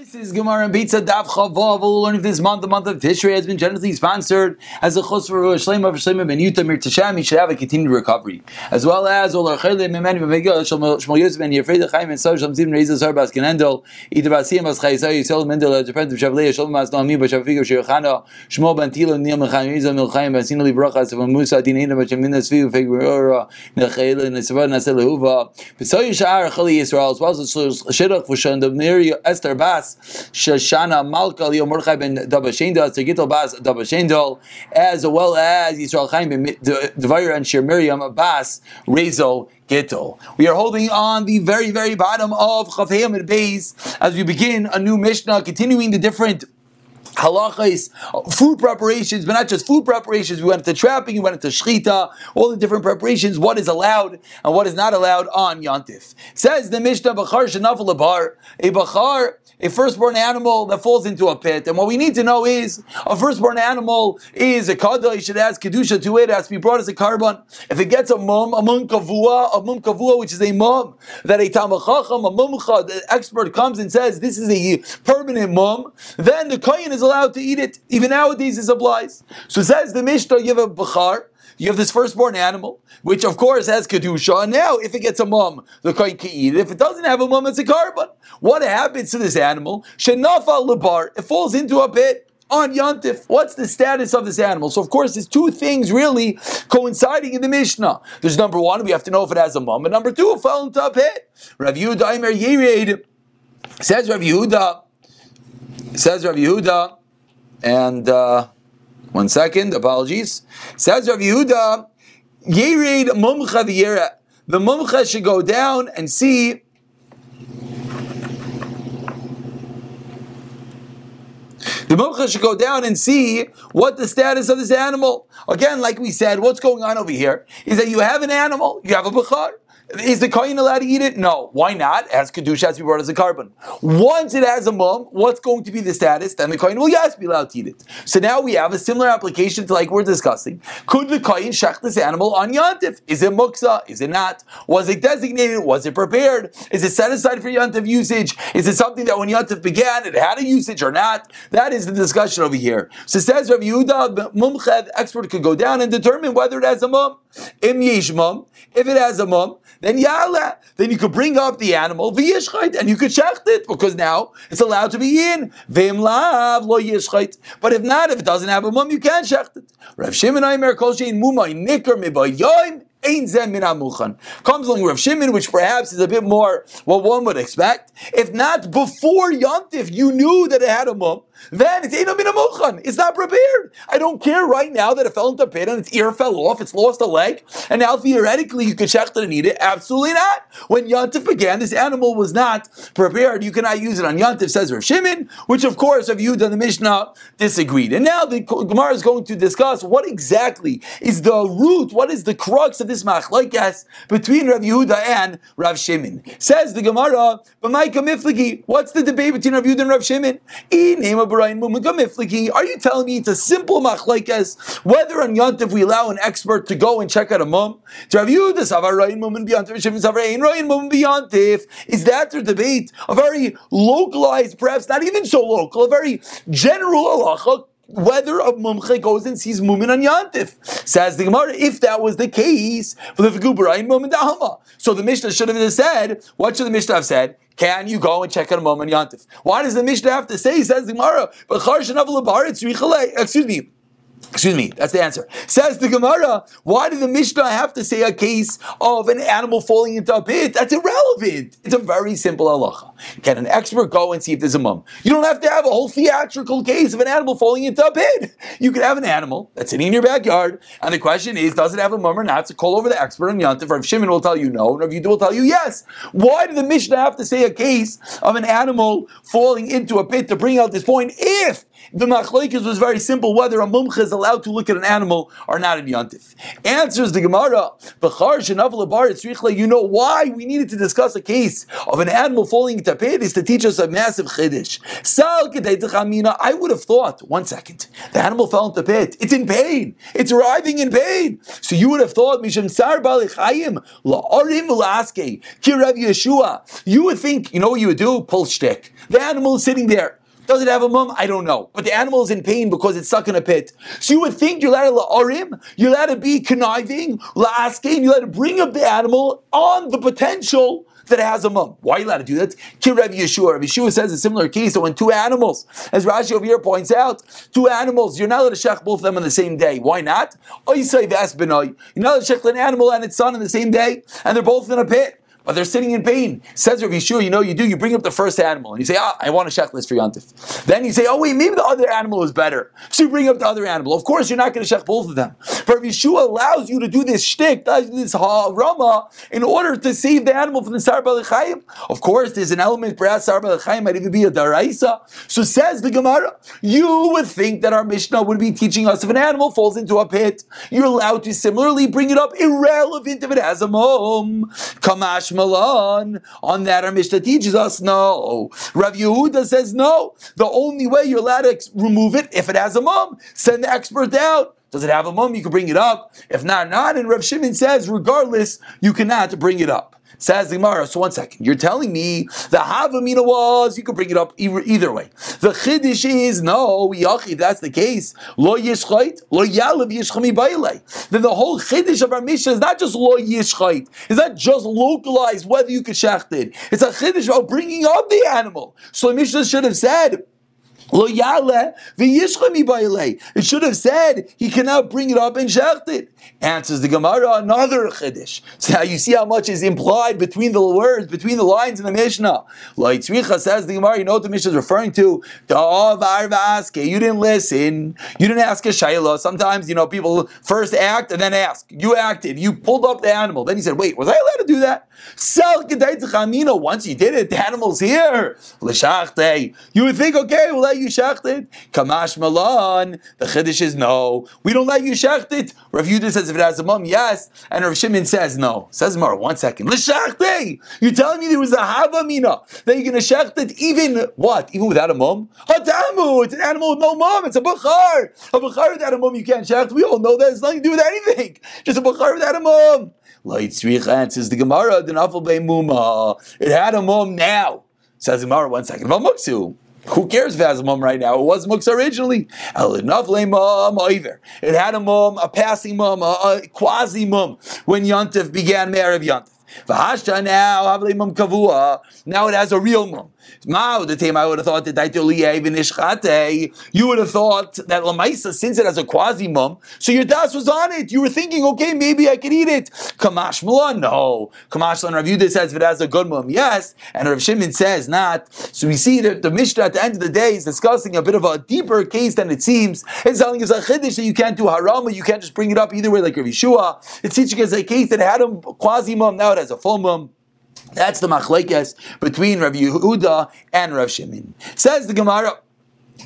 This is Gemara and Pizza Daf Chavav. We'll learn this month, the month of Tishrei, has been generously sponsored as a chos for Shlema for Shlema Ben Yuta Mir Tasham. He should have a continued recovery, as well as our Chayle Memani Bevega Shmuel Yosef Ben Yefred Chaim and Sar Shalom Zim Reiza Sar Bas Kenendel Ida Basiyam Bas Chayisa Yisrael Mendel friend of Shavlei Shalom Mas Noami Bashafigo Shirchana Shmuel Ben Tilo Neil Mechan Reiza Milchaim Ben Sinali Bracha Sevan Musa Dinina Bachamina Sviu Fegura Nechayla Nesava Nasel Huva Besoy Shar Chali Yisrael as well as Shidduch for Shandam Neri Esther Bas. Shoshana Malka Leo Mordechai ben Dabashendal, Tzagitol Bas Dabashendal, as well as Yisrael Chaim ben Devayer and Shir Miriam Abbas Rezo Gittel. We are holding on the very, very bottom of Chavayim and Beis as we begin a new Mishnah, continuing the different halachas, food preparations, but not just food preparations. We went into trapping, we went into shchita, all the different preparations, what is allowed and what is not allowed on Yantif. Says the Mishnah, Bachar Shanafal Bar, a Bachar, a firstborn animal that falls into a pit. And what we need to know is a firstborn animal is a kada, you should ask Kedusha to it, it has to be brought as a korban. If it gets a mum, a mum kavua, a mum kavua, which is a mum, that a tamachacham, a mumcha, the expert comes and says this is a permanent mum, then the kohen is allowed to eat it. Even nowadays this applies. So says the Mishnah, you have a bachar, you have this firstborn animal, which of course has kedusha. Now, if it gets a mum, the kohen can eat it. If it doesn't have a mum, it's a korban. What happens to this animal? Shenafa lebar. It falls into a pit on Yantif. What's the status of this animal? So, of course, there's two things really coinciding in the Mishnah. There's number one, we have to know if it has a mum, and number two, it fell into a pit. Rav Yehuda Imer says Rav Yehuda, says Rav Yehuda, and uh, one second, apologies. Says Rav Yehuda, Yered Mumcha V'yera. The Mumcha should go down and see The Mumcha should go down and see what the status of this animal. Again, like we said, what's going on over here is that you have an animal, you have a Bukhar. Is the kohen allowed to eat it? No. Why not? As kedusha has to be brought as a korban. Once it has a mum, what's going to be the status? Then the kohen will yes be allowed to eat it. So now we have a similar application to like we're discussing. Could the kohen shech this animal on yantif? Is it muksa? Is it not? Was it designated? Was it prepared? Is it set aside for yantif usage? Is it something that when yantif began it had a usage or not? That is the discussion over here. So says Rav Yehuda, mumched expert could go down and determine whether it has a mum. Im yesh mum. If it has a mum, then yalla, then you could bring up the animal v'yishchait and you could shecht it because now it's allowed to be in v'im lav lo yishchait. But if not, if it doesn't have a mum, you can't shecht it. Rav Shimon Aimer kol shein mumay nikar mibayoim Ein zem min Comes along Rav Shimon, which perhaps is a bit more what one would expect. If not before Yontif, you knew that it had a mum, then it's Ein min It's not prepared. I don't care right now that it fell into pit and its ear fell off, it's lost a leg, and now theoretically you could shecht it and eat it. Absolutely not. When Yontif began, this animal was not prepared. You cannot use it on Yontif, says Rav Shimon, which of course have you done the Mishnah disagreed. And now the Gemara is going to discuss what exactly is the root, what is the crux of this machlokes between Rav Yehuda and Rav Shimon. Says the Gemara, "B'maika mifliki." What's the debate between Rav Yehuda and Rav Shimon? Are you telling me it's a simple machlokes whether on Yontif we allow an expert to go and check out a mum? Is that their debate? A very localized, perhaps not even so local, a very general halacha whether a mumche goes and sees mumin on yantif. Says the Gemara, if that was the case, for the mumin dahama. So the Mishnah should have said, what should the Mishnah have said? Can you go and check out a moment yantif? Why does the Mishnah have to say? He says the Gemara, excuse me. Excuse me, that's the answer. Says the Gemara, why did the Mishnah have to say a case of an animal falling into a pit? That's irrelevant. It's a very simple halacha. Can an expert go and see if there's a mum? You don't have to have a whole theatrical case of an animal falling into a pit. You could have an animal that's sitting in your backyard, and the question is, does it have a mum or not? So call over the expert on Yantif. Rav Shimon will tell you no, and Rav Yudu will tell you yes. Why did the Mishnah have to say a case of an animal falling into a pit to bring out this point if The machlekes was very simple whether a mumcha is allowed to look at an animal or not in Yantif. Answers the Gemara, you know why we needed to discuss a case of an animal falling into a pit is to teach us a massive chiddush. I would have thought, one second, the animal fell into pit. It's in pain. It's writhing in pain. So you would have thought, Misham Sar Balichayim, La'arim V'Laske, Kirav Yeshua. You would think, you know what you would do? Pull shtick. The animal is sitting there. Does it have a mum? I don't know. But the animal is in pain because it's stuck in a pit. So you would think you're allowed to la'arim, you're allowed to be conniving, la'askein, you're allowed to bring up the animal on the potential that it has a mum. Why are you allowed to do that? Kirev Yeshua. Rabbi Yeshua says a similar case. So when two animals, as Rashi over here points out, two animals, you're not allowed to shech both of them on the same day. Why not? You're not allowed to shech an animal and its son on the same day, and they're both in a pit but they're sitting in pain. Says Rabbi Yeshua, you know, you do, you bring up the first animal, and you say, ah, I want a shechlis for Yantif. Then you say, oh wait, maybe the other animal is better. So you bring up the other animal. Of course, you're not going to shech both of them. But Rabbi Yeshua allows you to do this shtick, this ha rama, in order to save the animal from the sar balachayim. Of course, there's an element, perhaps sar balachayim might even be a daraisa. So says the Gemara, you would think that our Mishnah would be teaching us if an animal falls into a pit, you're allowed to similarly bring it up irrelevant if it has a mom. Kamash On that, our Mishnah teaches us no. Rav Yehuda says no. The only way you're allowed to remove it if it has a mum, send the expert out. Does it have a mum? You can bring it up. If not, not. And Rav Shimon says, regardless, you cannot bring it up. Says the Gemara. So one second, you're telling me the Havamina was you could bring it up either, either way. The Chiddush is no, Yachi. That's the case. Lo Yishchait, Lo Yalav Yishchami Baile. Then the whole Chiddush of our Mishnah is not just Lo Yishchait. It's not just localized whether you could shecht it. It's a Chiddush about bringing up the animal. So the Mishnah should have said. Lo yale It should have said he cannot bring it up and shecht it. Answers the Gemara another chiddush. So you see how much is implied between the words, between the lines in the Mishnah. Like Tzricha says the Gemara, you know what the Mishnah is referring to? You didn't listen. You didn't ask a shayla. Sometimes you know people first act and then ask. You acted. You pulled up the animal. Then he said, "Wait, was I allowed to do that?" Once you did it, the animal's here. You would think, okay, we'll you shechted. Kamash Malan. The Chiddush is no. We don't let you shechted. Rav Yudah says if it has a mum, yes. And Rav Shimon says no. Says Mar, one second. L'shachte. You're telling me there was a havamina that you're going to shechted even what? Even without a mum? Hadamu. It's an animal with no mum. It's a bukhar. A bukhar without a mum you can't shecht. We all know that. It's nothing to do with anything. Just a bukhar without a mum. Light answers the Gemara, the Nafal Muma. It had a mum now. Says Gemara, one second. Who cares if it has a mum right now? It was muksa originally. It had a mum, a passing mum, a, a quasi mum when Yontif began Mayor of Yontif. Vahasha now, havelemum kavua now it has a real mum. Mao, the time I would have thought that you would have thought that Lamaisa, since it has a quasi mum, so your das was on it. You were thinking, okay, maybe I could eat it. Kamash Mulan, no. Kamash Mulan Rav Yudah says if it has a good mum, yes. And Rav Shimon says not. So we see that the Mishnah at the end of the day is discussing a bit of a deeper case than it seems. It's telling us a chiddush that you can't do harama, you can't just bring it up either way like Rav Yeshua. It's teaching us a case that had a quasi mum, now it has a full mum. That's the machlekes between Rav Yehuda and Rav Shimon. Says the Gemara.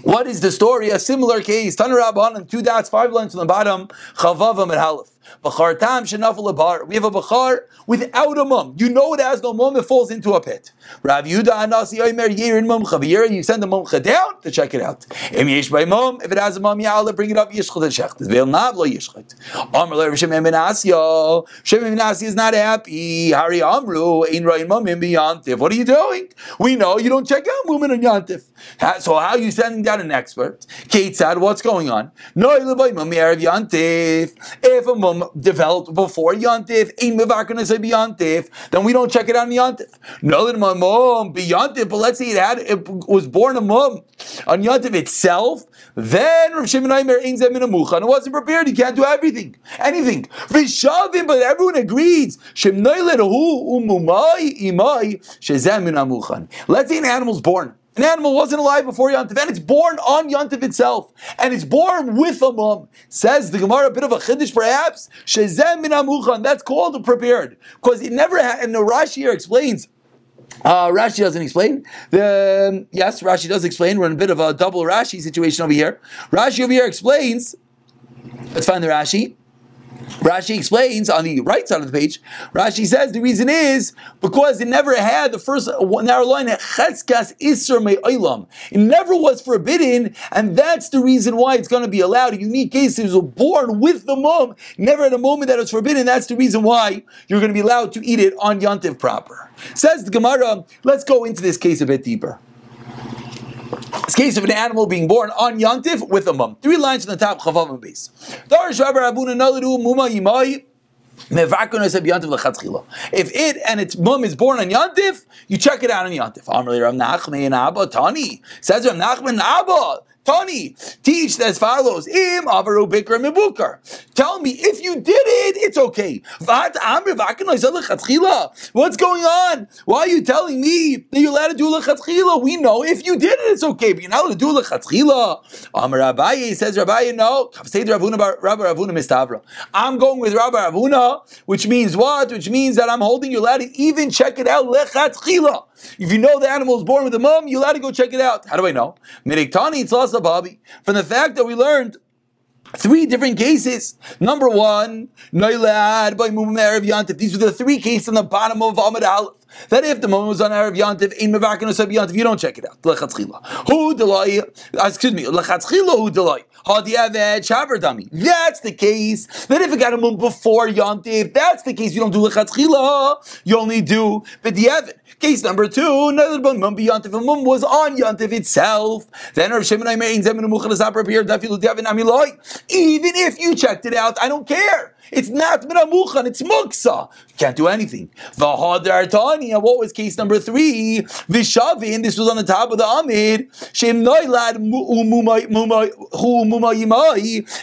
What is the story? A similar case. Tanur Rabban, two dots, five lines from the bottom. Chavavam and Halif. Bachar tam shenafel bar. We have a bachar without a mum. You know it has no mum, it falls into a pit. Rav Yuda anasi oimer yirin mum chavir. You send the mum down to check it out. Im yesh by mum, if it has a mum, ya'ala bring it up yishchot shecht. Veil nav lo yishchot. Amr le Shem ben Asya. Shem ben Asya is not happy. Hari amru ein roin mum im yantif. What are you doing? We know you don't check out mum in yantif. So how are you sending down an expert? Kate said, what's going on? No, if a mum Um, developed before Yontif, ain't Mivakana say Beyontif, then we don't check it out in Yontif. No, that my mom Beyontif, but let's say it had it was born a mum on Yontif itself, then Rav Shimon Aimer ain't Zemin Amucha, and it wasn't prepared, he can't do everything. Anything. Vishavim, but everyone agrees. Let's say an animal's born. An animal wasn't alive before Yantiv, and it's born on Yantiv itself, and it's born with a mum. Says the Gemara, a bit of a chiddush perhaps. Shezem min amuchan. That's called prepared because it never had. And the Rashi here explains Uh, Rashi doesn't explain. The, yes, Rashi does explain. We're in a bit of a double Rashi situation over here. Rashi over here explains. Let's find the Rashi. Rashi explains on the right side of the page. Rashi says the reason is because it never had the first narrow line cheskas. It never was forbidden, and that's the reason why it's going to be allowed. A unique case was born with the mum, never at a moment that it was forbidden. That's the reason why you're going to be allowed to eat it on Yantiv proper. Says the Gemara. Let's go into this case a bit deeper. This case of an animal being born on Yantif with a mum. Three lines on the top, Chavav and base. If it and its mum is born on Yantif, you check it out on Yantif. Says Rav Nachman Abba. Tony, teach as follows: Im avaru bikra mebukar. Tell me if you did it, it's okay. What's going on? Why are you telling me that you're allowed to do lechatchila? We know if you did it, it's okay, but you're not allowed to do lechatchila. Amar Abaye says Rabbi, no. Rabbi. I'm going with Rabbi Ravuna, which means what? Which means that I'm holding you allowed to even check it out lechatchila. If you know the animal is born with a mum, you're allowed to go check it out. How do I know? Midiktani, it's From the fact that we learned Three different cases. Number one, Noilad by Yantif. These are the three cases on the bottom of Amid Aleph. That if the moment was on Erev Yantiv, in Mevakin Osab Yantiv, you don't check it out. Lechatzchila. Who delay? Uh, excuse me. Lechatzchila who delay? Hadiavet Shaber Dami. That's the case. That if it got a moon before Yantiv, that's the case. You don't do lechatzchila. You only do b'diavet. Case number two, another mum beyond if mum was on Yantiv itself. Then Rav Shimon Even if you checked it out, I don't care. It's not minamuchan, it's muksa. You can't do anything. V'hadar tanya, what was case number three? Vishavin, this was on the top of the Amid. Shem noilad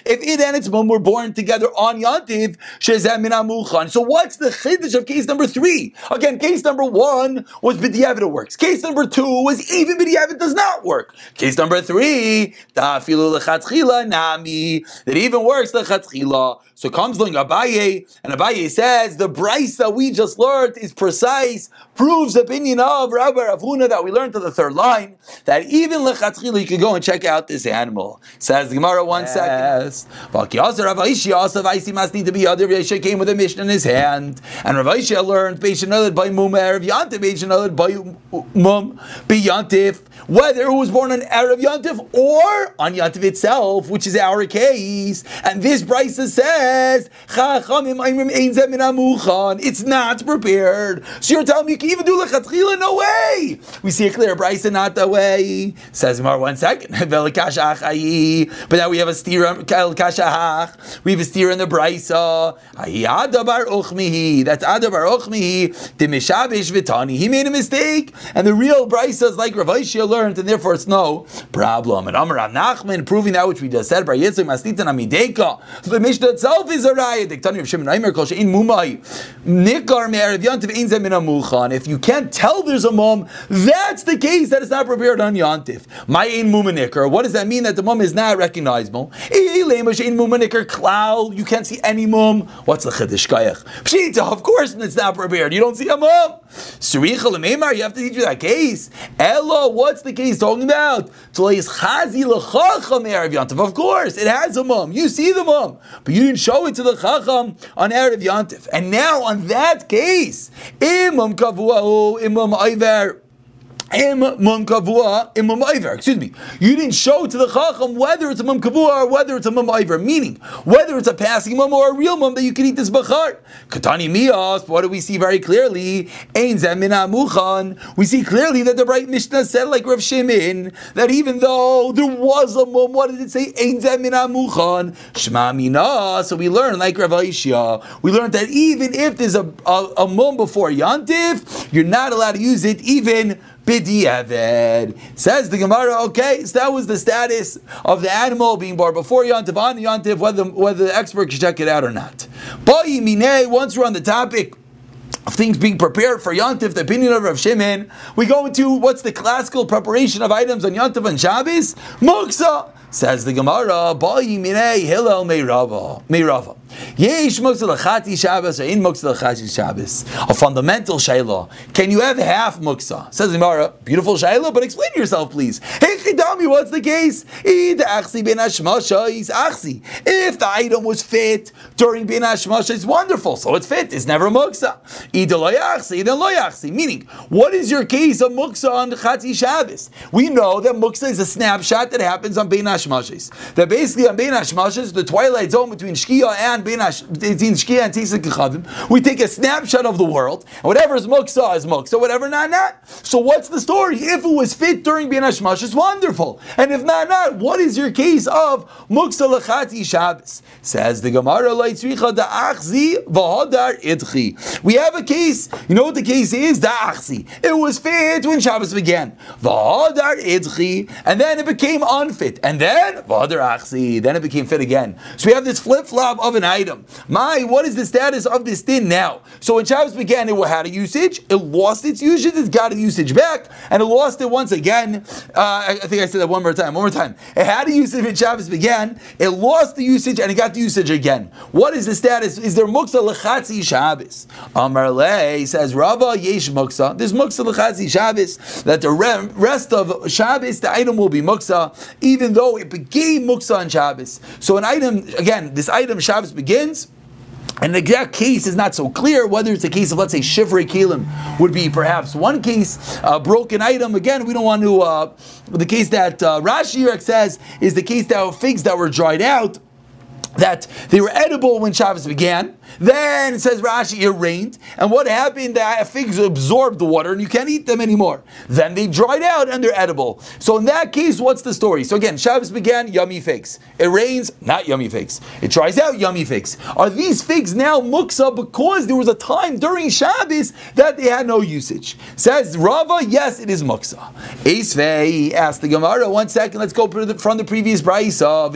If it and its mum were born together on Yantiv, shezem minamuchan. So what's the chiddush of case number three? Again, case number one was b'diavad it works. Case number two was even b'diavad does not work. Case number three, ta'afilu lechatchila nami, that even works lechatchila. So comes Abaye, and Abaye says the brisa that we just learned is precise, proves the opinion of Rabbi Ravuna that we learned to the third line, that even lechatchila you can go and check out this animal. Says the Gemara one yes. second. must need to be other Rav came with a mission in his hand, and Rav learned Beishan by Mum Erev Yantiv, Beishan by Mum Biyantif, whether it was born on Erev Yantif or on Yantif itself, which is our case, and this brisa says says, it's not prepared. So you're telling me you can even do lechatchila? No way. We see a clear brisa, not the way. Says Mar one second. but now we have a steer We have a steer in the brisa. That's adabar uchmihi. Demishabish vitani. He made a mistake, and the real brisa is like Rav learned, and therefore it's no problem. And Amar Nachman proving that which we just said. The Mishnah itself is a If you can't tell there's a mom, that's the case that it's not prepared on yantiv. My ein mumanikar. What does that mean? That the mum is not recognizable. You can't see any mum. What's the chiddush kayach? Pshita. Of course, it's not prepared. You don't see a mum. Suricha lemeimar. You have to teach you that case. Ella. What's the case talking about? Of course, it has a mum. You see the mum, but you didn't show it to the Chacham on Erev Yantif. And now on that case, Imam Kavuahu, Imam Iver, Excuse me. You didn't show to the chacham whether it's a mum kavua or whether it's a mum Meaning, whether it's a passing mum or a real mum that you can eat this bachar. Katani mias. What do we see very clearly? We see clearly that the bright Mishnah said, like Rav Shimon, that even though there was a mum, what did it say? Shma mina. So we learn, like Rav Aishya, we learned that even if there's a, a, a mum before Yantif, you're not allowed to use it even B'diavad. Says the Gemara, okay, so that was the status of the animal being born before Yontif, on Yontif, whether, whether the expert can check it out or not. Once we're on the topic of things being prepared for Yontif, the opinion of Rav Shimon, we go into what's the classical preparation of items on Yontif and Shabbos? Muksa. Says the Gemara, Ba'i minei Hillel meirava. Meirava. Yesh muksa Shabbos or in muksa Shabbos. A fundamental shayla. Can you have half muksa? Says the Gemara, beautiful shayla, but explain yourself, please. Hey Chidami, what's the case? If the item was fit during bin hashmasha, it's wonderful, so it's fit. It's never muksa. Meaning, what is your case of muksa on Chati Shabbos? We know that muksa is a snapshot that happens on bin hashmashas. That basically on bin hashmashas, the twilight zone between Shkia and bin between Shkia and Tzisik Chavim, we take a snapshot of the world, and whatever is muksa is muksa, whatever not not. So what's the story? If it was fit during bin hashmash, it's wonderful, and if not not, what is your case of muksa lachati Shabbos? Says the Gemara, Achzi v'hodar idchi. We have a case. You know what the case is? The achzi. It was fit when Shabbos began. V'hodar idchi, and then it became unfit, and then achzi. Then it became fit again. So we have this flip flop of an item. My, what is the status of this thing now? So when Shabbos began, it had a usage. It lost its usage. It got a usage back, and it lost it once again. Uh, I think I said that one more time. One more time. It had a usage when Shabbos began. It lost the usage, and it got the usage again. What is the status? Is there muksa lechatzi Shabbos? Amar Le says Rava yesh muksa. There's muksa lechatzi Shabbos. That the rest of Shabbos, the item will be muksa, even though became muksa on Shabbos. So an item again, this item Shabbos begins. And the exact case is not so clear whether it's a case of, let's say, shivrei kelim would be perhaps one case, a broken item. Again, we don't want to. Uh, the case that uh, Rashi says is the case that figs that were dried out, that they were edible when Shabbos began. Then it says Rashi, it rained, and what happened? The figs absorbed the water, and you can't eat them anymore. Then they dried out and they're edible. So in that case, what's the story? So again, Shabbos began, yummy figs. It rains, not yummy figs. It dries out, yummy figs. Are these figs now muksa because there was a time during Shabbos that they had no usage? Says Rava, yes, it is muksa. Esvei asked the Gemara. One second, let's go from the previous brisa.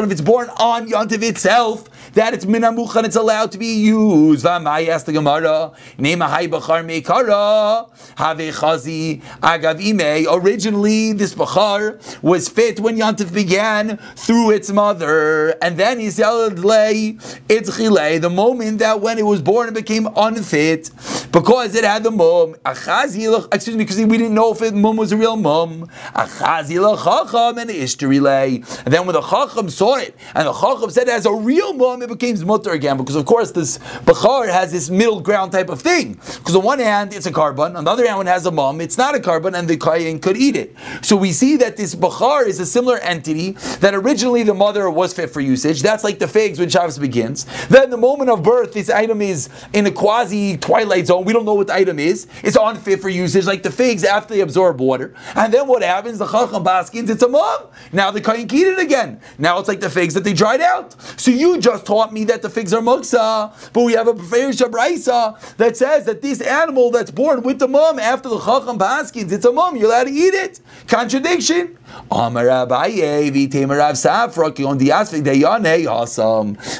If it's born on Yontiv itself, that it's minamuchan, it's allowed to be used. V'amai asked the Gemara, Nema hai bachar meikara, have chazi agav ime. Originally, this bachar was fit when Yantif began through its mother, and then he said lay itzchile, the moment that when it was born it became unfit because it had the mum. Excuse me, because we didn't know if it mum was a real mum. Achazi chacham and ishtarile. And then when the chacham saw it, and the chacham said it has a real mum, it becomes mutter again because, of course, this Bachar has this middle ground type of thing. Because on one hand, it's a korban, on the other hand, it has a mom, it's not a korban, and the Kayin could eat it. So we see that this Bachar is a similar entity that originally the mother was fit for usage. That's like the figs when Shabbos begins. Then the moment of birth, this item is in a quasi twilight zone. We don't know what the item is. It's unfit for usage, like the figs after they absorb water. And then what happens? The Chacham baskins, it's a mom. Now the Kayin eat it again. Now it's like the figs that they dried out. So you just taught me that the figs are muksa, but we have a Ferisha Braisa that says that this animal that's born with the mum after the Chacham Paskins, it's a mum, you're allowed to eat it. Contradiction.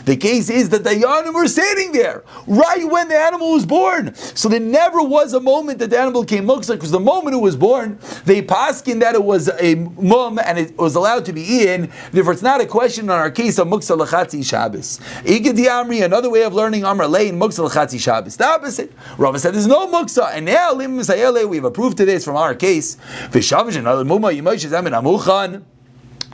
The case is that the Yanim were sitting there right when the animal was born. So there never was a moment that the animal came muksa because the moment it was born, they paskin that it was a mum and it was allowed to be eaten. Therefore, it's not a question on our case of muksa lachatzi Shabbos. Amri, another way of learning Amr Lein Muksa L'Chatzi Shabbos. The opposite. Rava said there's no Muksa, and now we have approved to this from our case. V'Shavish another Zemin Amuchan.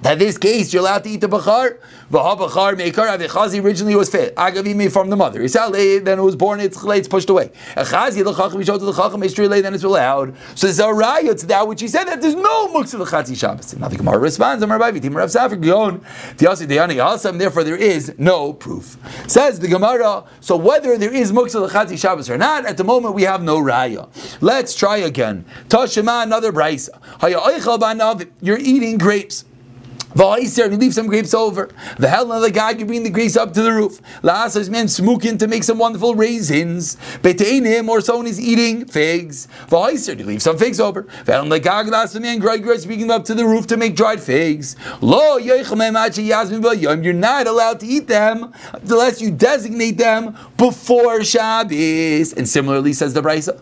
That this case, you're allowed to eat the bachar. V'ha meikar avichazi originally was fit. Agavimi from the mother. Isale eh, then it was born. It's it's pushed away. Achazi l'chacham yishot l'chacham history then it's allowed. So there's a raya to that which he said that there's no muksa l'chatzi Shabbos. Now the Gemara responds. Amar Bavi Timur Rav Safir Gion Tiasi Deyani Asam. Therefore there is no proof. Says the Gemara. So whether there is muksa l'chatzi Shabbos or not, at the moment we have no raya. Let's try again. Tashema another brisa. You're eating grapes. V'haiser, you leave some grapes over. The hell of the guy you bring the grapes up to the roof. La'asas man smoking to make some wonderful raisins. Beteinim, or someone is eating figs. V'haiser, you leave some figs over. V'hel the guy la'asas man grind grapes bringing them up to the roof to make dried figs. Lo You're not allowed to eat them unless you designate them before Shabbos. And similarly says the Brisa.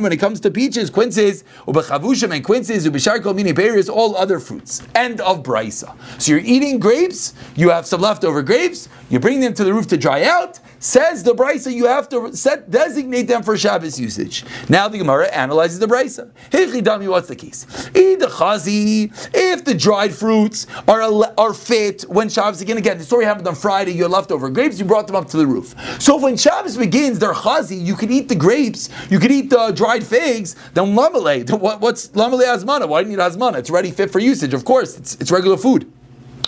When it comes to peaches, quinces, and quinces, all other fruits fruits. End of brisa. So you're eating grapes, you have some leftover grapes, you bring them to the roof to dry out, Says the brisa, you have to set designate them for Shabbos usage. Now the Gemara analyzes the brisa. Dami, what's the case? If the dried fruits are are fit when Shabbos again again, the story happened on Friday. You had leftover grapes, you brought them up to the roof. So when Shabbos begins, they're chazi. You can eat the grapes, you can eat the dried figs. Then lamale, what, what's lamale asmana? Why do you need asmana? It's ready fit for usage. Of course, it's, it's regular food.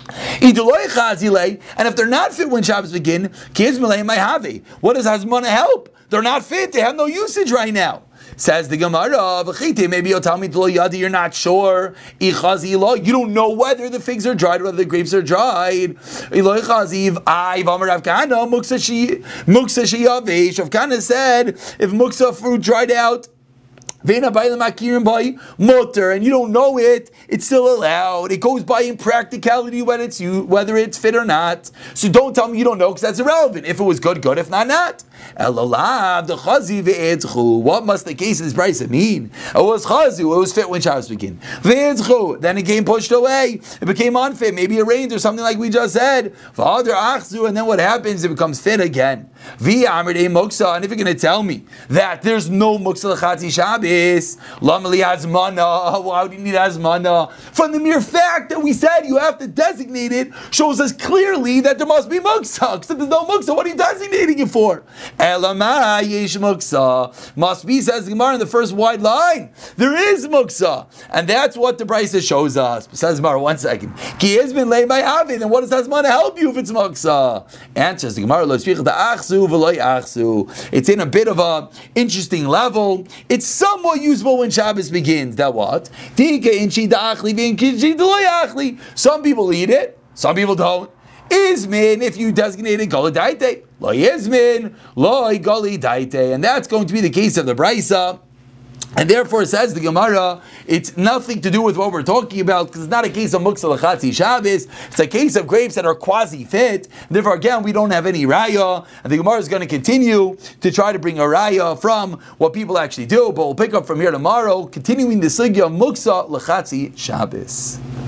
And if they're not fit when Shabbos begin, what does Hazmana help? They're not fit, they have no usage right now. Says the Gemara, maybe you'll tell me you're not sure. You don't know whether the figs are dried, or whether the grapes are dried. Muksa said, if muksa fruit dried out, Mutter, and you don't know it, it's still allowed. It goes by in practicality whether it's you, whether it's fit or not. So don't tell me you don't know because that's irrelevant. If it was good, good. If not, not. What must the case of this price mean? It was chazu, it was fit when Shabbos begin. Then it came pushed away. It became unfit. Maybe it rained or something like we just said. And then what happens? It becomes fit again. And if you're going to tell me that there's no muksa l'chatzi Shabbos, lamali hazmana, why would you need hazmana? From the mere fact that we said you have to designate it shows us clearly that there must be muksa. If there's no muksa, what are you designating it for? Elama yesh muksa. Must be, says Gemara in the first wide line. There is muksa. And that's what the Brisa shows us. Says Gemara, one second. Ki has been laid by Avid. And what does Hazmana help you if it's muksa? Answers the Gemara, it's in a bit of a interesting level. It's somewhat usable when Shabbos begins. That what? Some people eat it, some people don't. Ismin, if you designate it, Golidaite. Lo Ismin, Lo Golidaite. And that's going to be the case of the Brisa. And therefore, says the Gemara, it's nothing to do with what we're talking about because it's not a case of muksa lachatzi Shabbos. It's a case of grapes that are quasi fit. Therefore, again, we don't have any raya. And the Gemara is going to continue to try to bring a raya from what people actually do. But we'll pick up from here tomorrow, continuing the sugya of muksa Shabbos.